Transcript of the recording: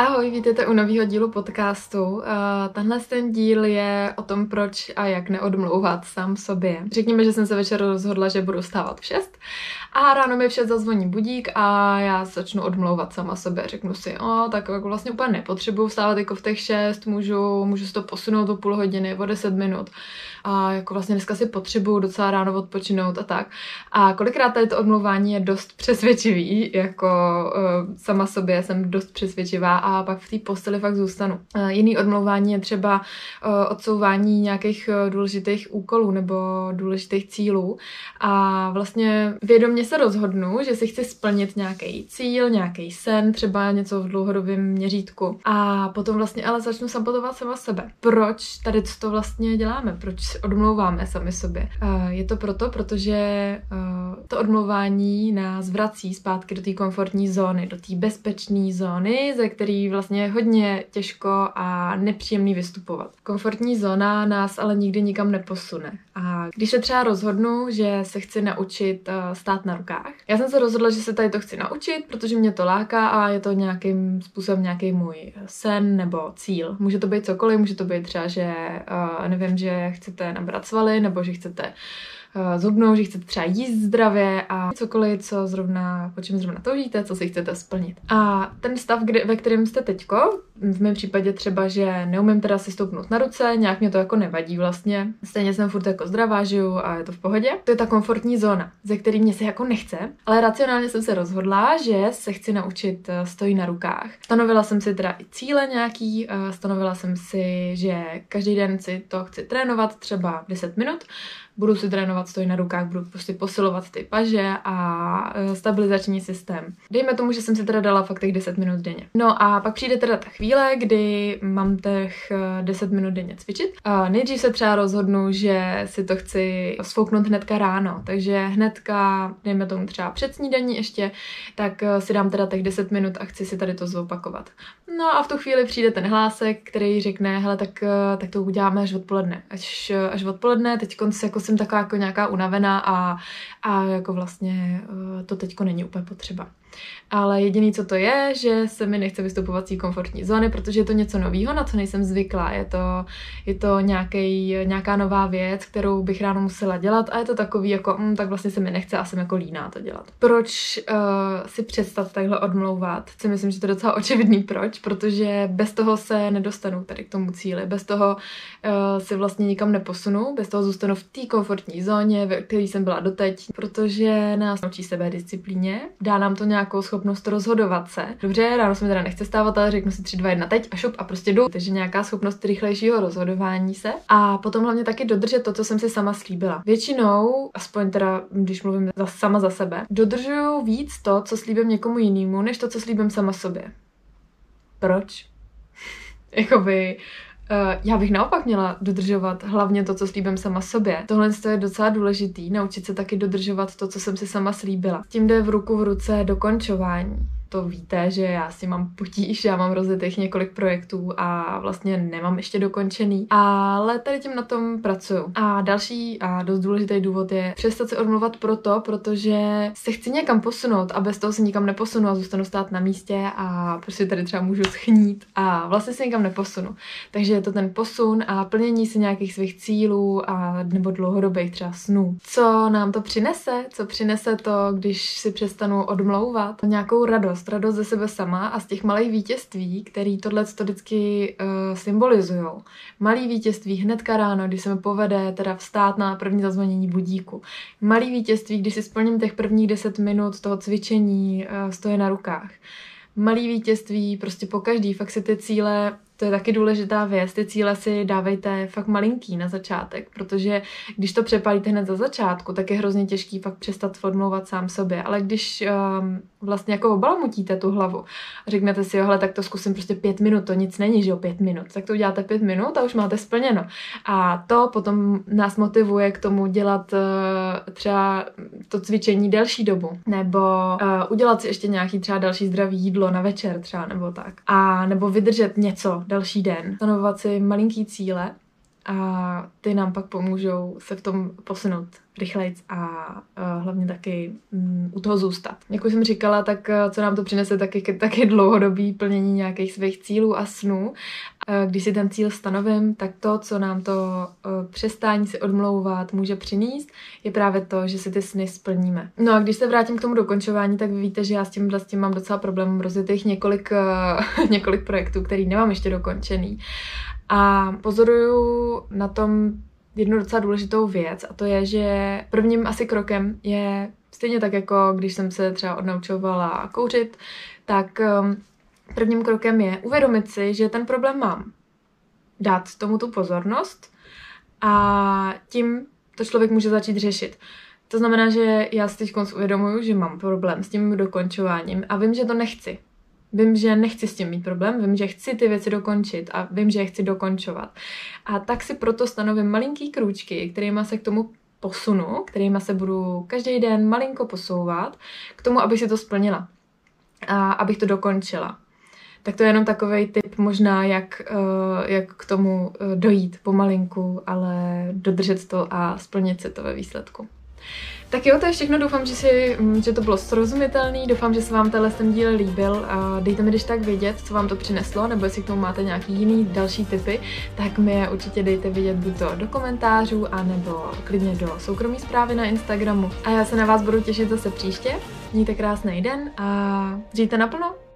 Ahoj, vítejte u nového dílu podcastu. Uh, tenhle ten díl je o tom, proč a jak neodmlouvat sám sobě. Řekněme, že jsem se večer rozhodla, že budu stávat v 6 a ráno mi v 6 zazvoní budík a já začnu odmlouvat sama sebe. Řeknu si, o, tak jako vlastně úplně nepotřebuju vstávat jako v těch 6, můžu, můžu si to posunout o půl hodiny, o 10 minut a jako vlastně dneska si potřebuju docela ráno odpočinout a tak. A kolikrát tady to odmlouvání je dost přesvědčivý, jako uh, sama sobě jsem dost přesvědčivá a pak v té posteli fakt zůstanu. Uh, jiný odmlouvání je třeba uh, odsouvání nějakých uh, důležitých úkolů nebo důležitých cílů a vlastně vědomě se rozhodnu, že si chci splnit nějaký cíl, nějaký sen, třeba něco v dlouhodobém měřítku a potom vlastně ale začnu sabotovat sama sebe. Proč tady to vlastně děláme? Proč odmlouváme sami sobě. Je to proto, protože to odmlouvání nás vrací zpátky do té komfortní zóny, do té bezpečné zóny, ze které vlastně hodně těžko a nepříjemný vystupovat. Komfortní zóna nás ale nikdy nikam neposune. A když se třeba rozhodnu, že se chci naučit stát na rukách, já jsem se rozhodla, že se tady to chci naučit, protože mě to láká a je to nějakým způsobem nějaký můj sen nebo cíl. Může to být cokoliv, může to být třeba, že nevím, že chcete nabrat svaly, nebo že chcete uh, zubnout, že chcete třeba jíst zdravě a cokoliv, co zrovna, po čem zrovna toužíte, co si chcete splnit. A ten stav, kdy, ve kterém jste teďko, v mém případě třeba, že neumím teda si stoupnout na ruce, nějak mě to jako nevadí vlastně. Stejně jsem furt jako zdravá, žiju a je to v pohodě. To je ta komfortní zóna, ze který mě se jako nechce, ale racionálně jsem se rozhodla, že se chci naučit eh, stojí na rukách. Stanovila jsem si teda i cíle nějaký, eh, stanovila jsem si, že každý den si to chci trénovat třeba 10 minut budu si trénovat stoj na rukách, budu prostě posilovat ty paže a e, stabilizační systém. Dejme tomu, že jsem si teda dala fakt těch 10 minut denně. No a pak přijde teda ta chvíle, kdy mám těch 10 e, minut denně cvičit. A nejdřív se třeba rozhodnu, že si to chci svouknout hnedka ráno, takže hnedka, dejme tomu třeba před snídaní ještě, tak e, si dám teda těch 10 minut a chci si tady to zopakovat. No a v tu chvíli přijde ten hlásek, který řekne, hele, tak, tak to uděláme až odpoledne. Až, až odpoledne, teď se jako jsem taková jako nějaká unavená a, a jako vlastně eh, to teďko není úplně potřeba ale jediný, co to je, že se mi nechce vystupovat z komfortní zóny, protože je to něco nového, na co nejsem zvyklá. Je to, je to nějaký, nějaká nová věc, kterou bych ráno musela dělat a je to takový jako, mm, tak vlastně se mi nechce a jsem jako líná to dělat. Proč uh, si přestat takhle odmlouvat? Si myslím, že to je docela očividný proč, protože bez toho se nedostanu tady k tomu cíli, bez toho uh, si vlastně nikam neposunu, bez toho zůstanu v té komfortní zóně, ve které jsem byla doteď, protože nás naučí sebe disciplíně, dá nám to nějakou schopnost rozhodovat se. Dobře, ráno se mi teda nechce stávat, ale řeknu si 3, 2, 1 teď a šup a prostě jdu. Takže nějaká schopnost rychlejšího rozhodování se. A potom hlavně taky dodržet to, co jsem si sama slíbila. Většinou, aspoň teda, když mluvím za, sama za sebe, dodržuju víc to, co slíbím někomu jinému, než to, co slíbím sama sobě. Proč? Jakoby já bych naopak měla dodržovat hlavně to, co slíbím sama sobě. Tohle je docela důležitý, naučit se taky dodržovat to, co jsem si sama slíbila. Tím jde v ruku v ruce dokončování to víte, že já si mám potíž, já mám rozjetých několik projektů a vlastně nemám ještě dokončený, ale tady tím na tom pracuju. A další a dost důležitý důvod je přestat se odmluvat proto, protože se chci někam posunout a bez toho se nikam neposunu a zůstanu stát na místě a prostě tady třeba můžu schnít a vlastně se nikam neposunu. Takže je to ten posun a plnění si nějakých svých cílů a nebo dlouhodobých třeba snů. Co nám to přinese? Co přinese to, když si přestanu odmlouvat? Nějakou radost radost, radost ze sebe sama a z těch malých vítězství, který tohle to vždycky uh, symbolizují. Malý vítězství hnedka ráno, když se mi povede teda vstát na první zazvonění budíku. Malý vítězství, když si splním těch prvních 10 minut toho cvičení, uh, stoje na rukách. Malý vítězství, prostě po každý, fakt si ty cíle to je taky důležitá věc. Ty cíle si dávejte fakt malinký na začátek, protože když to přepálíte hned za začátku, tak je hrozně těžký fakt přestat formulovat sám sobě. Ale když um, vlastně jako obalamutíte tu hlavu a řeknete si, jo, tak to zkusím prostě pět minut, to nic není, že jo, pět minut, tak to uděláte pět minut a už máte splněno. A to potom nás motivuje k tomu dělat uh, třeba to cvičení delší dobu, nebo uh, udělat si ještě nějaký třeba další zdravý jídlo na večer třeba, nebo tak. A nebo vydržet něco další den, stanovovat si malinký cíle a ty nám pak pomůžou se v tom posunout rychlejc a uh, hlavně taky um, u toho zůstat. Jak už jsem říkala, tak uh, co nám to přinese, taky, taky dlouhodobý plnění nějakých svých cílů a snů. Uh, když si ten cíl stanovím, tak to, co nám to přestání si odmlouvat může přinést, je právě to, že si ty sny splníme. No a když se vrátím k tomu dokončování, tak vy víte, že já s tím, s tím mám docela problém rozjetých několik, několik projektů, který nemám ještě dokončený. A pozoruju na tom jednu docela důležitou věc a to je, že prvním asi krokem je stejně tak jako když jsem se třeba odnaučovala kouřit, tak um, prvním krokem je uvědomit si, že ten problém mám. Dát tomu tu pozornost a tím to člověk může začít řešit. To znamená, že já si teď uvědomuju, že mám problém s tím dokončováním a vím, že to nechci. Vím, že nechci s tím mít problém, vím, že chci ty věci dokončit a vím, že je chci dokončovat. A tak si proto stanovím malinký krůčky, kterými se k tomu posunu, kterými se budu každý den malinko posouvat, k tomu, abych si to splnila a abych to dokončila. Tak to je jenom takový tip možná, jak, uh, jak k tomu uh, dojít pomalinku, ale dodržet to a splnit si to ve výsledku. Tak jo, to je všechno, doufám, že, si, mm, že to bylo srozumitelný, doufám, že se vám tenhle ten díl líbil a dejte mi když tak vědět, co vám to přineslo, nebo jestli k tomu máte nějaký jiný další tipy, tak mi je určitě dejte vědět buď to do komentářů, anebo klidně do soukromí zprávy na Instagramu. A já se na vás budu těšit zase příště, mějte krásný den a žijte naplno!